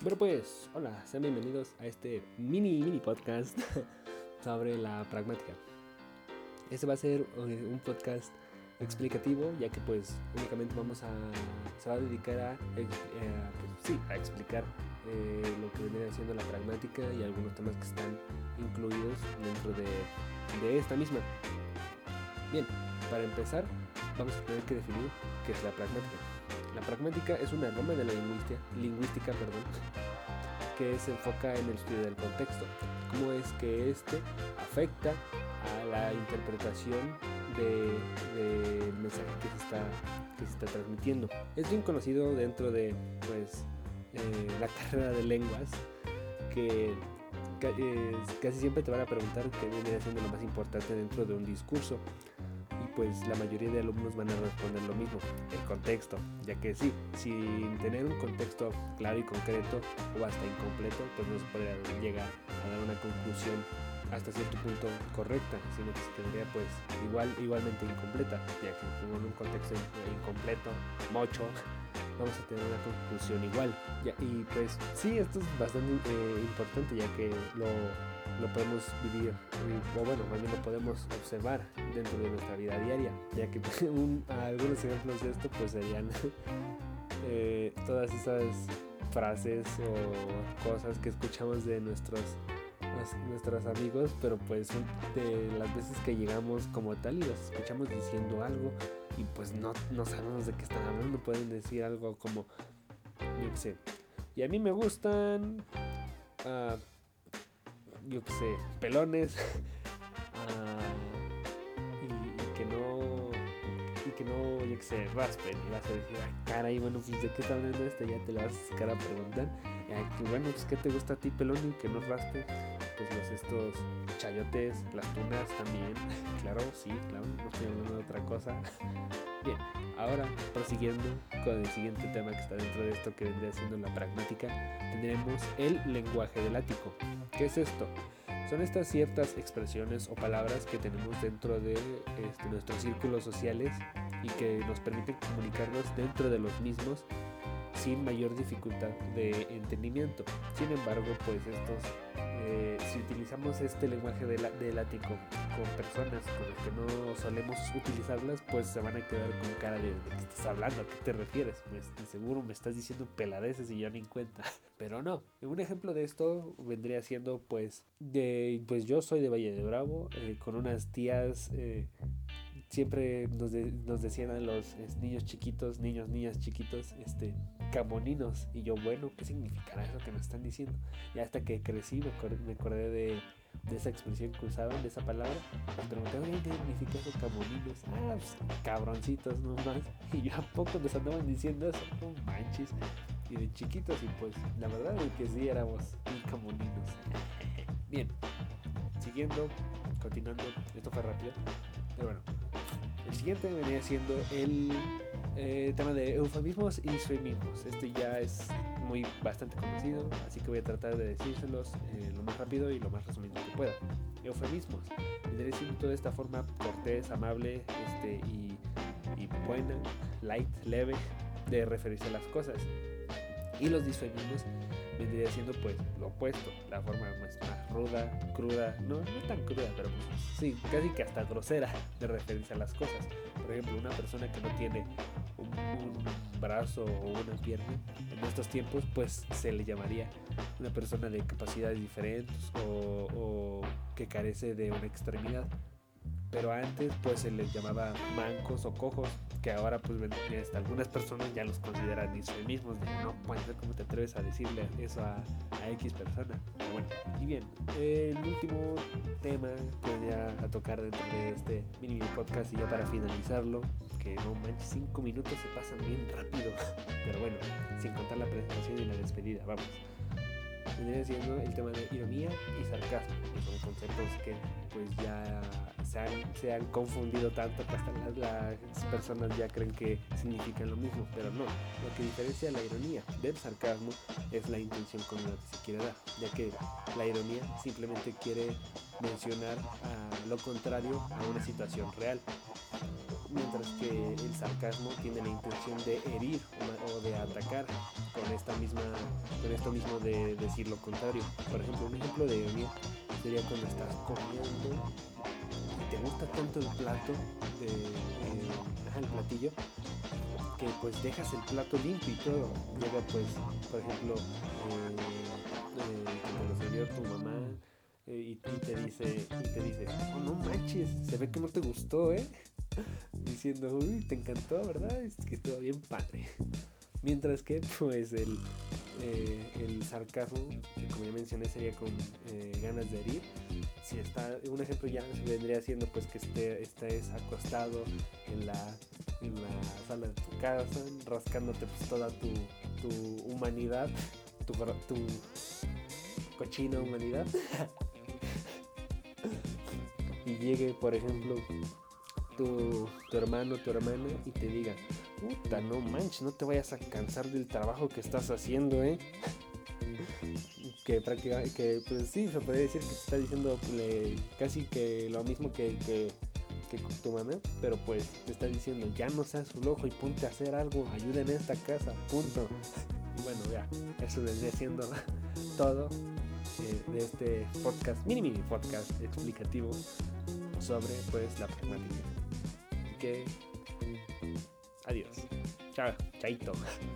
Bueno pues, hola, sean bienvenidos a este mini mini podcast sobre la pragmática. Este va a ser eh, un podcast explicativo, ya que pues únicamente vamos a se va a dedicar a, eh, pues, sí, a explicar eh, lo que viene siendo la pragmática y algunos temas que están incluidos dentro de, de esta misma. Bien, para empezar, vamos a tener que definir qué es la pragmática. La pragmática es una rama de la lingüística, que se enfoca en el estudio del contexto, cómo es que este afecta a la interpretación del de mensaje que se, está, que se está transmitiendo. Es bien conocido dentro de pues, eh, la carrera de lenguas que eh, casi siempre te van a preguntar qué viene siendo lo más importante dentro de un discurso pues la mayoría de alumnos van a responder lo mismo, el contexto, ya que sí, sin tener un contexto claro y concreto o hasta incompleto, pues no se podría llegar a dar una conclusión hasta cierto punto correcta, sino que se tendría pues igual, igualmente incompleta, ya que con un contexto incompleto, mocho, vamos a tener una conclusión igual. y pues sí, esto es bastante eh, importante ya que lo lo podemos vivir, o bueno, también lo podemos observar dentro de nuestra vida diaria, ya que algunos ejemplos de esto pues serían eh, todas esas frases o cosas que escuchamos de nuestros nuestros amigos, pero pues de las veces que llegamos como tal y los escuchamos diciendo algo y pues no, no sabemos de qué están hablando, pueden decir algo como, yo qué sé, y a mí me gustan... Uh, yo qué sé, pelones. Ah, y, que no. Y que no, yo qué sé, raspen. Y vas a decir, ay, caray, bueno, pues de qué está hablando este, ya te lo vas a sacar a preguntar. Y bueno, pues qué te gusta a ti, pelón, y que no raspe. Pues los estos chayotes, las tunas también. claro, sí, claro, no estoy hablando de otra cosa. Bien, ahora prosiguiendo con el siguiente tema que está dentro de esto que vendría siendo la pragmática, tendremos el lenguaje del ático. ¿Qué es esto? Son estas ciertas expresiones o palabras que tenemos dentro de este, nuestros círculos sociales y que nos permiten comunicarnos dentro de los mismos sin mayor dificultad de entendimiento. Sin embargo, pues estos eh, si utilizamos este lenguaje del ático con personas con las que no solemos utilizarlas, pues se van a quedar con cara de, ¿de qué estás hablando? ¿A qué te refieres? Pues, seguro me estás diciendo peladeces y yo ni cuenta. Pero no, un ejemplo de esto vendría siendo pues de, pues yo soy de Valle de Bravo, eh, con unas tías eh, siempre nos, decían los niños chiquitos, niños, niñas chiquitos, este, camoninos. Y yo, bueno, ¿qué significará eso que nos están diciendo? Y hasta que crecí me acordé, de, de, esa expresión que usaban, de esa palabra. Me pregunté, oye, ¿qué significa eso, camoninos? Ah, pues, cabroncitos nomás. Y yo, ¿a poco nos andaban diciendo eso? No manches. Y de chiquitos, y pues, la verdad es que sí éramos camoninos. Bien, siguiendo, continuando, esto fue rápido, pero bueno. El siguiente venía siendo el eh, tema de eufemismos y suemismos. Este ya es muy bastante conocido, así que voy a tratar de decírselos eh, lo más rápido y lo más resumido que pueda. Eufemismos. Vendría siendo de esta forma cortés, amable este, y, buena, light, leve, de referirse a las cosas. Y los disfemismos vendría siendo pues lo opuesto, la forma más, ruda, cruda, no, no tan cruda, pero pues, sí, casi que hasta grosera de referirse a las cosas. Por ejemplo, una persona que no tiene un, brazo o una pierna en estos tiempos, pues se le llamaría una persona de capacidades diferentes o, que carece de una extremidad. Pero antes pues se les llamaba mancos o cojos que ahora pues hasta algunas personas ya los consideran mismos de no puede ser cómo te atreves a decirle eso a, a X persona. Y bien, el último tema que venía a tocar dentro de este mini podcast y ya para finalizarlo, no manches, 5 minutos se pasan bien rápido, pero bueno, sin contar la presentación y la despedida, vamos. Vendría siendo el tema de ironía y sarcasmo, que son conceptos que pues ya se han, se han confundido tanto que hasta las, personas ya creen que significan lo mismo, pero no. Lo que diferencia la ironía del sarcasmo es la intención con la que se quiere dar, ya que la ironía simplemente quiere mencionar a lo contrario a una situación real mientras que el sarcasmo tiene la intención de herir o de atacar con esta misma con esto mismo de decir lo contrario. Por ejemplo un ejemplo de mí sería cuando estás comiendo y te gusta tanto el plato de eh, el platillo que pues dejas el plato limpio y todo. Llega pues por ejemplo eh, eh, te lo sirvió tu mamá y, te dice y te dice oh no manches se ve que no te gustó eh diciendo uy te encantó verdad es que estuvo bien padre Mientras que, pues, el, eh, el sarcasmo, como ya mencioné, sería con eh, ganas de herir. Si está, un ejemplo ya vendría siendo, pues, que esté, estés acostado en la, en la sala de tu casa, rascándote pues, toda tu, tu humanidad, tu, tu cochina humanidad. y llegue, por ejemplo, tu, tu hermano, tu hermana y te diga, puta, no manches, no te vayas a cansar del trabajo que estás haciendo, ¿eh? que prácticamente, que pues sí, se puede decir que te está diciendo casi que lo mismo que, que, tu mamá, pero pues te está diciendo, ya no seas flojo y ponte a hacer algo, ayuda en esta casa, punto. Bueno, ya, eso vendría siendo todo eh, de este podcast, mini mini podcast explicativo sobre pues la pragmática. Que Adiós. Chao, chaito.